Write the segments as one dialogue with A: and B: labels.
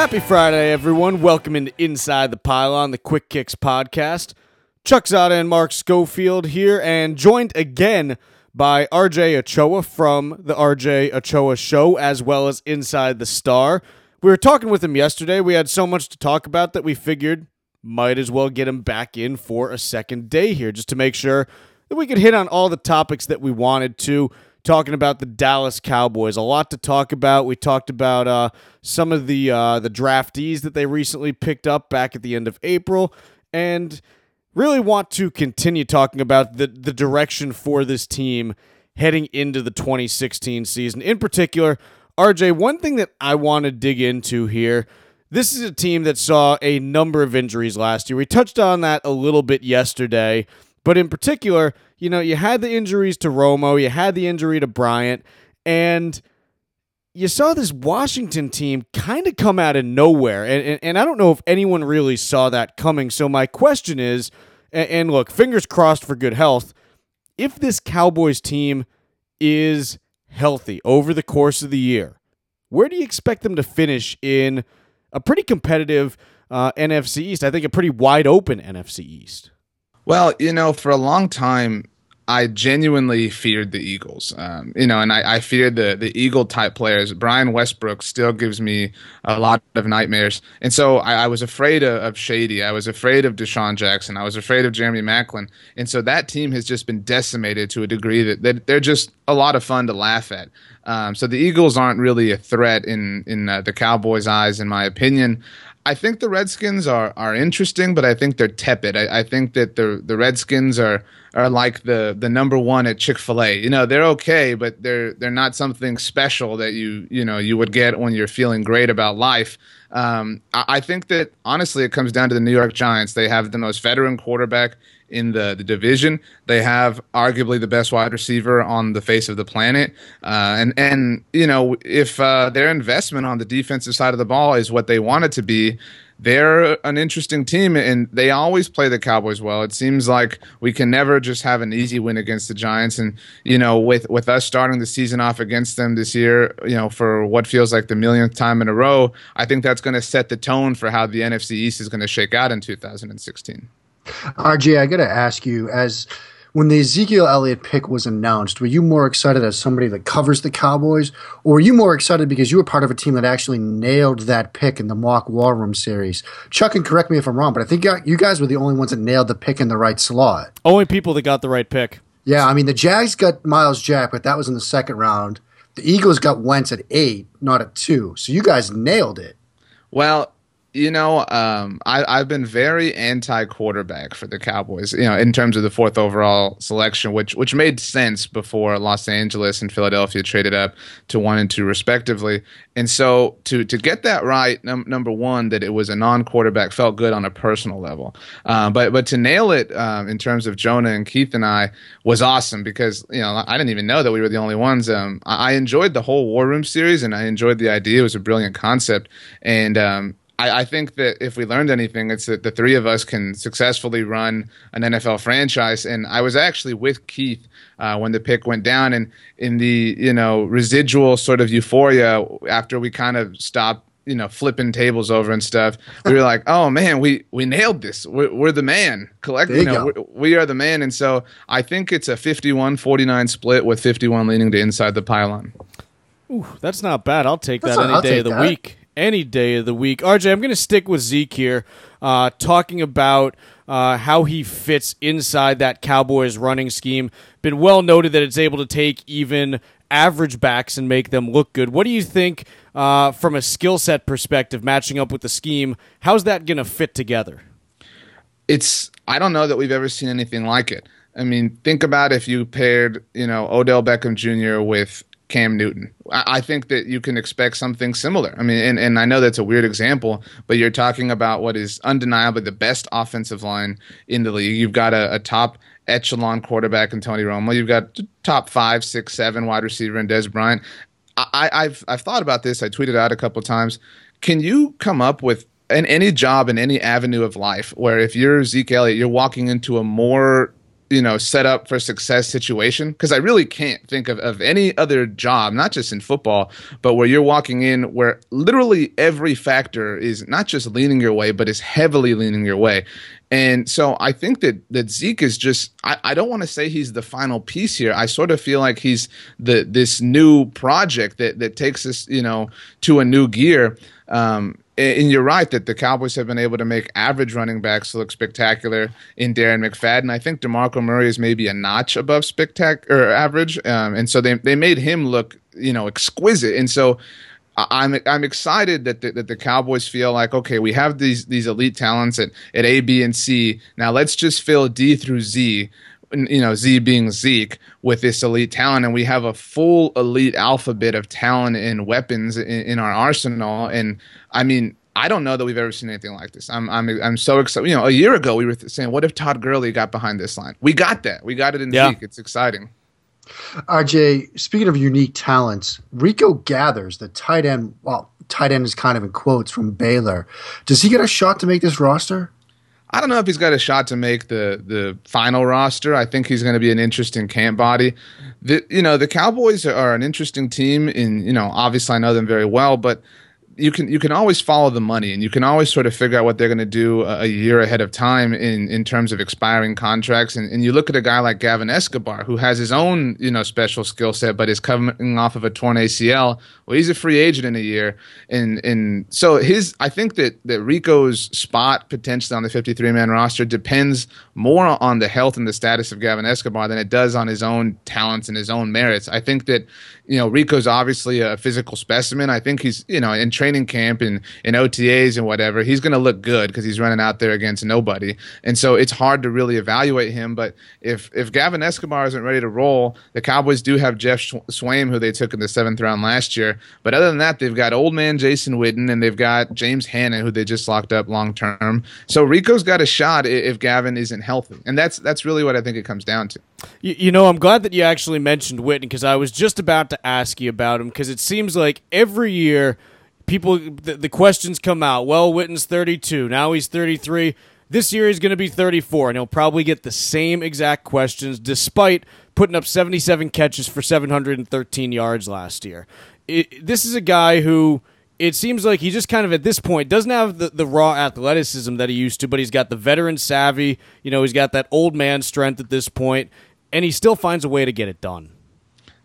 A: Happy Friday, everyone. Welcome into Inside the Pylon, the Quick Kicks podcast. Chuck Zodda and Mark Schofield here, and joined again by RJ Ochoa from the RJ Ochoa Show, as well as Inside the Star. We were talking with him yesterday. We had so much to talk about that we figured might as well get him back in for a second day here, just to make sure that we could hit on all the topics that we wanted to talking about the Dallas Cowboys. A lot to talk about. We talked about uh, some of the uh, the draftees that they recently picked up back at the end of April, and really want to continue talking about the the direction for this team heading into the 2016 season. In particular, RJ, one thing that I want to dig into here. This is a team that saw a number of injuries last year. We touched on that a little bit yesterday, but in particular, you know, you had the injuries to Romo, you had the injury to Bryant, and you saw this Washington team kind of come out of nowhere. And, and, and, I don't know if anyone really saw that coming. So my question is, and, and look, fingers crossed for good health. If this Cowboys team is healthy over the course of the year, where do you expect them to finish in a pretty competitive uh, NFC East? I think a pretty wide open NFC East.
B: Well, you know, for a long time, I genuinely feared the Eagles. Um, you know, and I, I feared the the Eagle type players. Brian Westbrook still gives me a lot of nightmares, and so I, I was afraid of, of, Shady. I was afraid of DeSean Jackson. I was afraid of Jeremy Maclin, and so that team has just been decimated to a degree that, that they're just a lot of fun to laugh at. Um, so the Eagles aren't really a threat in in uh, the Cowboys' eyes, in my opinion. I think the Redskins are are interesting, but I think they're tepid. I, I think that the the Redskins are are like the the number one at Chick Fil A. You know, they're okay, but they're they're not something special that you you know you would get when you're feeling great about life. Um, I, I think that honestly, it comes down to the New York Giants. They have the most veteran quarterback in the, the division. They have arguably the best wide receiver on the face of the planet. Uh, and, and, you know, if uh, their investment on the defensive side of the ball is what they want it to be, they're an interesting team and they always play the Cowboys well. It seems like we can never just have an easy win against the Giants. And, you know, with, with us starting the season off against them this year, you know, for what feels like the millionth time in a row, I think that's going to set the tone for how the NFC East is going to shake out in 2016.
C: RJ, I got to ask you, as when the Ezekiel Elliott pick was announced, were you more excited as somebody that covers the Cowboys, or were you more excited because you were part of a team that actually nailed that pick in the mock War Room series? Chuck and correct me if I'm wrong, but I think you guys were the only ones that nailed the pick in the right slot.
A: Only people that got the right pick.
C: Yeah, I mean the Jags got Myles Jack, but that was in the second round. The Eagles got Wentz at eight, not at two. So you guys nailed it.
B: Well, you know, um, I, I've been very anti-quarterback for the Cowboys. You know, in terms of the fourth overall selection, which which made sense before Los Angeles and Philadelphia traded up to one and two respectively. And so to to get that right, num- number one, that it was a non-quarterback felt good on a personal level. Um, but but to nail it um, in terms of Jonah and Keith and I was awesome because you know I didn't even know that we were the only ones. Um, I, I enjoyed the whole War Room series and I enjoyed the idea. It was a brilliant concept and um, I, I, think that if we learned anything, it's that the three of us can successfully run an NFL franchise. And I was actually with Keith uh, when the pick went down, and in the you know residual sort of euphoria after we kind of stopped you know flipping tables over and stuff we were like oh man we we nailed this. We're, we're the man. Collect you, you know we are the man. And so i think it's a 51-49 split with 51 leaning to inside the pylon.
A: Ooh, that's not bad. I'll take that's that any day of the that. week any day of the week. RJ, I'm going to stick with Zeke here, uh, talking about uh, how he fits inside that Cowboys running scheme. Been well noted that it's able to take even average backs and make them look good. What do you think uh, from a skill set perspective, matching up with the scheme? How's that going to fit together?
B: It's I don't know that we've ever seen anything like it. I mean, think about if you paired, you know, Odell Beckham Jr. with Cam Newton. I think that you can expect something similar. I mean, and, and I know that's a weird example, but you're talking about what is undeniably the best offensive line in the league. You've got a, a top echelon quarterback in Tony Romo. You've got top five, six, seven wide receiver in Dez Bryant. I, have I've thought about this. I tweeted out a couple times. Can you come up with in any job in any avenue of life where if you're Zeke Elliott, you're walking into a more you know set up for success situation because I really can't think of, of any other job, not just in football, but where you're walking in where literally every factor is not just leaning your way, but is heavily leaning your way. And so I think that that Zeke is just I, I don't want to say he's the final piece here. I sort of feel like he's the this new project that that takes us, you know, to a new gear. Um, and you're right that the Cowboys have been able to make average running backs look spectacular in Darren McFadden. I think DeMarco Murray is maybe a notch above spectacular or average, um, and so they they made him look you know exquisite. And so I'm I'm excited that the, that the Cowboys feel like okay, we have these these elite talents at at A, B, and C. Now let's just fill D through Z. You know, Z being Zeke with this elite talent, and we have a full elite alphabet of talent and weapons in, in our arsenal. And I mean, I don't know that we've ever seen anything like this. I'm I'm I'm so excited. You know, a year ago we were saying, what if Todd Gurley got behind this line? We got that. We got it in yeah. Zeke. It's exciting.
C: RJ, speaking of unique talents, Rico Gathers, the tight end, well, tight end is kind of in quotes from Baylor. Does he get a shot to make this roster?
B: I don't know if he's got a shot to make the the final roster. I think he's going to be an interesting camp body. The, you know, the Cowboys are an interesting team. In you know, obviously I know them very well, but you can you can always follow the money and you can always sort of figure out what they're going to do a, a, year ahead of time in in terms of expiring contracts. And, and you look at a guy like Gavin Escobar who has his own you know special skill set but is coming off of a torn ACL well he's a free agent in a year. And and so his I think that that Rico's spot potentially on the 53 man roster depends more on the health and the status of Gavin Escobar than it does on his own talents and his own merits. I think that you know, Rico's obviously a physical specimen. I think he's, you know, in training camp and in OTAs and whatever, he's going to look good because he's running out there against nobody. And so it's hard to really evaluate him. But if if Gavin Escobar isn't ready to roll, the Cowboys do have Geoff Swaim, who they took in the seventh round last year. But other than that, they've got old man Jason Witten and they've got James Hanna, who they just locked up long term. So Rico's got a shot if Gavin isn't healthy, and that's that's really what I think it comes down to.
A: You, you know, I'm glad that you actually mentioned Witten because I was just about to ask you about him because it seems like every year people the, the, questions come out. Well, Witten's 32, now he's 33. This year he's going to be 34, and he'll probably get the same exact questions despite putting up 77 catches for 713 yards last year. It, this is a guy who it seems like he just kind of at this point doesn't have the, the raw athleticism that he used to, but he's got the veteran savvy. You know, he's got that old man strength at this point and he still finds a way to get it done.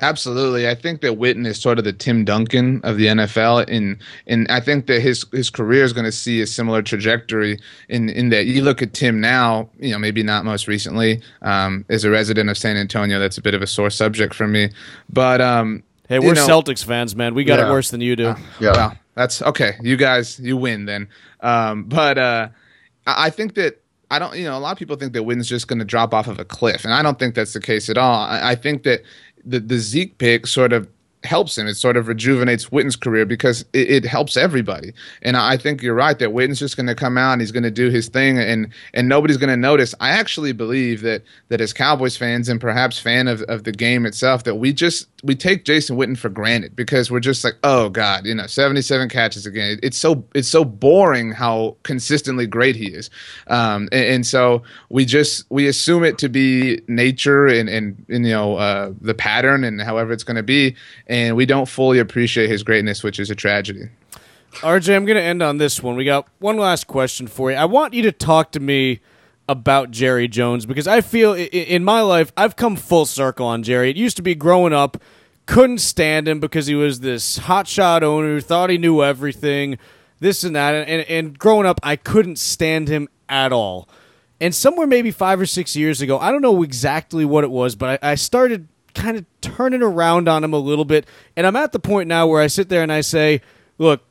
B: Absolutely, I think that Witten is sort of the Tim Duncan of the NFL, and and I think that his his career is going to see a similar trajectory. In in that you look at Tim now, you know, maybe not most recently, um, as a resident of San Antonio, that's a bit of a sore subject for me. But um,
A: hey, we're know, Celtics fans, man. We got yeah. it worse than you do. Uh,
B: yeah, well, that's okay. You guys, you win then. Um, but uh, I think that I don't, you know, a lot of people think that Witten's just going to drop off of a cliff, and I don't think that's the case at all. I, I think that the the Zeke pick sort of helps him. It sort of rejuvenates Witten's career because it, it helps everybody. And I think you're right that Witten's just going to come out and he's going to do his thing, and and nobody's going to notice. I actually believe that that as Cowboys fans and perhaps fan of, of the game itself, that we just we take Jason Witten for granted because we're just like, oh God, you know, 77 catches again. It's so it's so boring how consistently great he is, um, and, and, so we just we assume it to be nature and and, and you know uh, the pattern and however it's going to be we don't fully appreciate his greatness, which is a tragedy.
A: RJ, I'm going to end on this one. We got one last question for you. I want you to talk to me about Jerry Jones because I feel in my life I've come full circle on Jerry. It used to be growing up, couldn't stand him because he was this hotshot owner, who thought he knew everything, this and that. And, and growing up, I couldn't stand him at all. And somewhere maybe five or six years ago, I don't know exactly what it was, but I, I started kind of turning around on him a little bit. And I'm at the point now where I sit there and I say, look,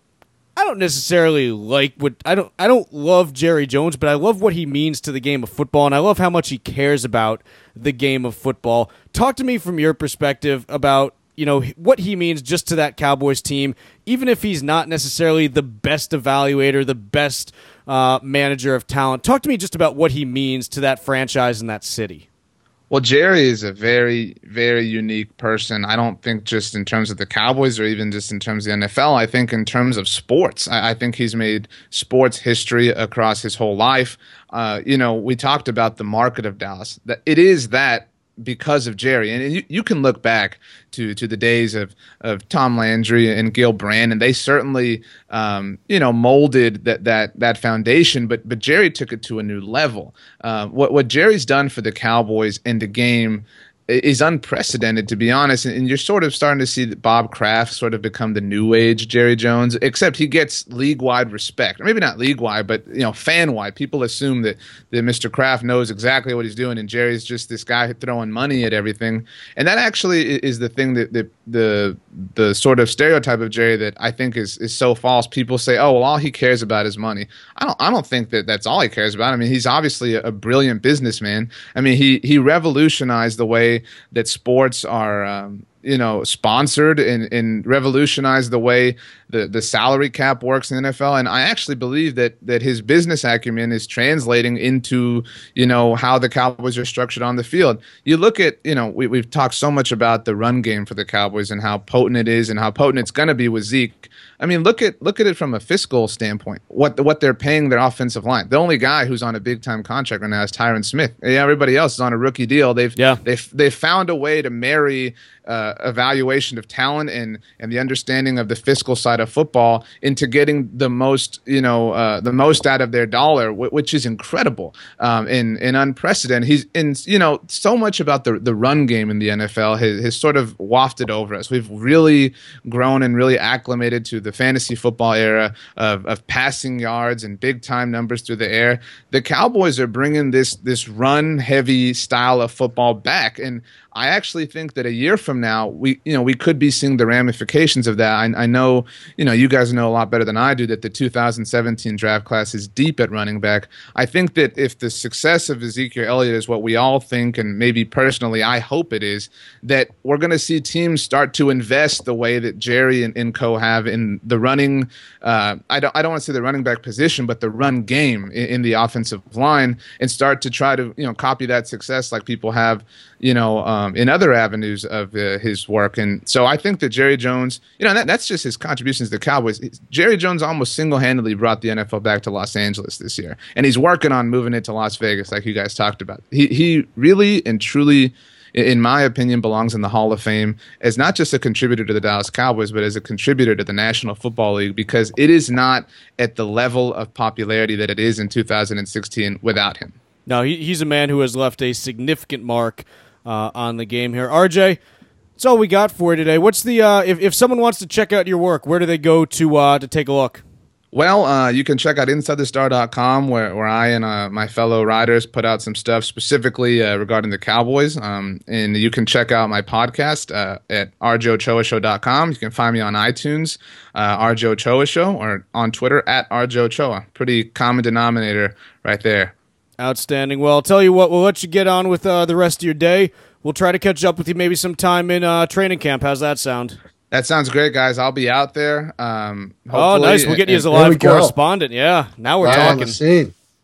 A: I don't necessarily like what I don't I don't love Jerry Jones, but I love what he means to the game of football and I love how much he cares about the game of football. Talk to me from your perspective about you know what he means just to that Cowboys team, even if he's not necessarily the best evaluator, the best uh, manager of talent. Talk to me just about what he means to that franchise and that city.
B: Well, Jerry is a very, very unique person. I don't think just in terms of the Cowboys or even just in terms of the NFL. I think in terms of sports. I, I think he's made sports history across his whole life. Uh, you know, we talked about the market of Dallas. That it is that because of Jerry. And you, you can look back to to the days of of Tom Landry and Gil Brandt, and they certainly um, you know molded that that that foundation. But but Jerry took it to a new level. Uh, what what Jerry's done for the Cowboys and the game is unprecedented, to be honest. And you're sort of starting to see that Bob Kraft sort of become the new age Jerry Jones, except he gets league wide respect. Or maybe not league wide, but you know, fan wide. People assume that, that Mr. Kraft knows exactly what he's doing, and Jerry's just this guy throwing money at everything. And that actually is the thing that, that the the sort of stereotype of Jerry that I think is is so false. People say, "Oh, well, all he cares about is money." I don't I don't think that that's all he cares about. I mean, he's obviously a, a brilliant businessman. I mean, he he revolutionized the way that sports are um, you know sponsored and, and revolutionized the way the, the salary cap works in the NFL. And I actually believe that that his business acumen is translating into you know how the Cowboys are structured on the field. You look at you know we, we've talked so much about the run game for the Cowboys and how potent it is and how potent it's going to be with Zeke. I mean, look at look at it from a fiscal standpoint. What what they're paying their offensive line. The only guy who's on a big time contract right now is Tyron Smith. Everybody else is on a rookie deal. They've yeah. they've they've found a way to marry uh, evaluation of talent and and the understanding of the fiscal side of football into getting the most you know uh, the most out of their dollar, w- which is incredible um, and and unprecedented. He's in you know so much about the the run game in the NFL has, has sort of wafted over us. We've really grown and really acclimated to the fantasy football era of, of passing yards and big time numbers through the air. The Cowboys are bringing this this run heavy style of football back, and I actually think that a year from now, we you know we could be seeing the ramifications of that. I, I, know you know you guys know a lot better than I do that the 2017 draft class is deep at running back. I think that if the success of Ezekiel Elliott is what we all think, and maybe personally I hope it is, that we're going to see teams start to invest the way that Jerry and, and Co have in the running. Uh, I don't I don't want to say the running back position, but the run game in, in the offensive line, and start to try to you know copy that success like people have you know, um, in other avenues of uh, his work. And so I think that Jerry Jones, you know, that, that's just his contributions to the Cowboys. Jerry Jones almost single handedly brought the NFL back to Los Angeles this year. And he's working on moving it to Las Vegas, like you guys talked about. He, he really and truly in my opinion, belongs in the Hall of Fame as not just a contributor to the Dallas Cowboys, but as a contributor to the National Football League because it is not at the level of popularity that it is in 2016 without him.
A: No, he, he's a man who has left a significant mark uh, on the game here. RJ, that's all we got for you today. What's the uh, if if someone wants to check out your work, where do they go to uh, to take a look?
B: Well, uh, you can check out InsideTheStar.com where, where I and uh, my fellow writers put out some stuff specifically uh, regarding the Cowboys. Um, and you can check out my podcast uh, at rjochoashow.com. You can find me on iTunes, uh, RJ Ochoa Show, or on Twitter at RJ Ochoa. Pretty common denominator right there.
A: Outstanding. Well, I'll tell you what, we'll let you get on with uh, the rest of your day. We'll try to catch up with you maybe sometime in uh, training camp. How's that sound?
B: That sounds great, guys. I'll be out there. Um,
A: oh, nice. We'll get you as a live correspondent. Yeah. Now we're right talking.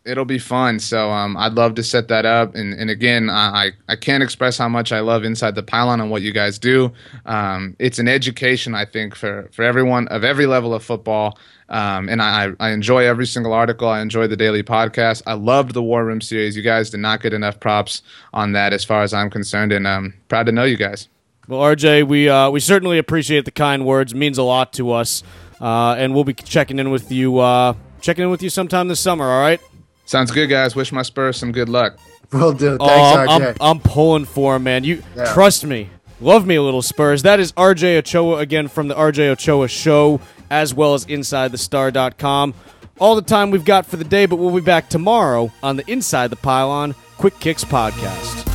B: It'll be fun. So um, I'd love to set that up. And, and again, I, I can't express how much I love Inside the Pylon and what you guys do. Um, it's an education, I think, for, for everyone of every level of football. Um, and I, I enjoy every single article. I enjoy the daily podcast. I loved the War Room series. You guys did not get enough props on that, as far as I'm concerned, and I'm proud to know you guys.
A: Well, RJ, we uh, we certainly appreciate the kind words. It means a lot to us, uh, and we'll be checking in with you. Uh, checking in with you sometime this summer. All right.
B: Sounds good, guys. Wish my Spurs some good luck.
C: Will do. Thanks,
A: oh, I'm, I'm, I'm, pulling for him, man. You yeah. trust me. Love me a little Spurs. That is RJ Ochoa again from the RJ Ochoa Show as well as InsideTheStar.com. All the time we've got for the day, but we'll be back tomorrow on the Inside the Pylon Quick Kicks podcast.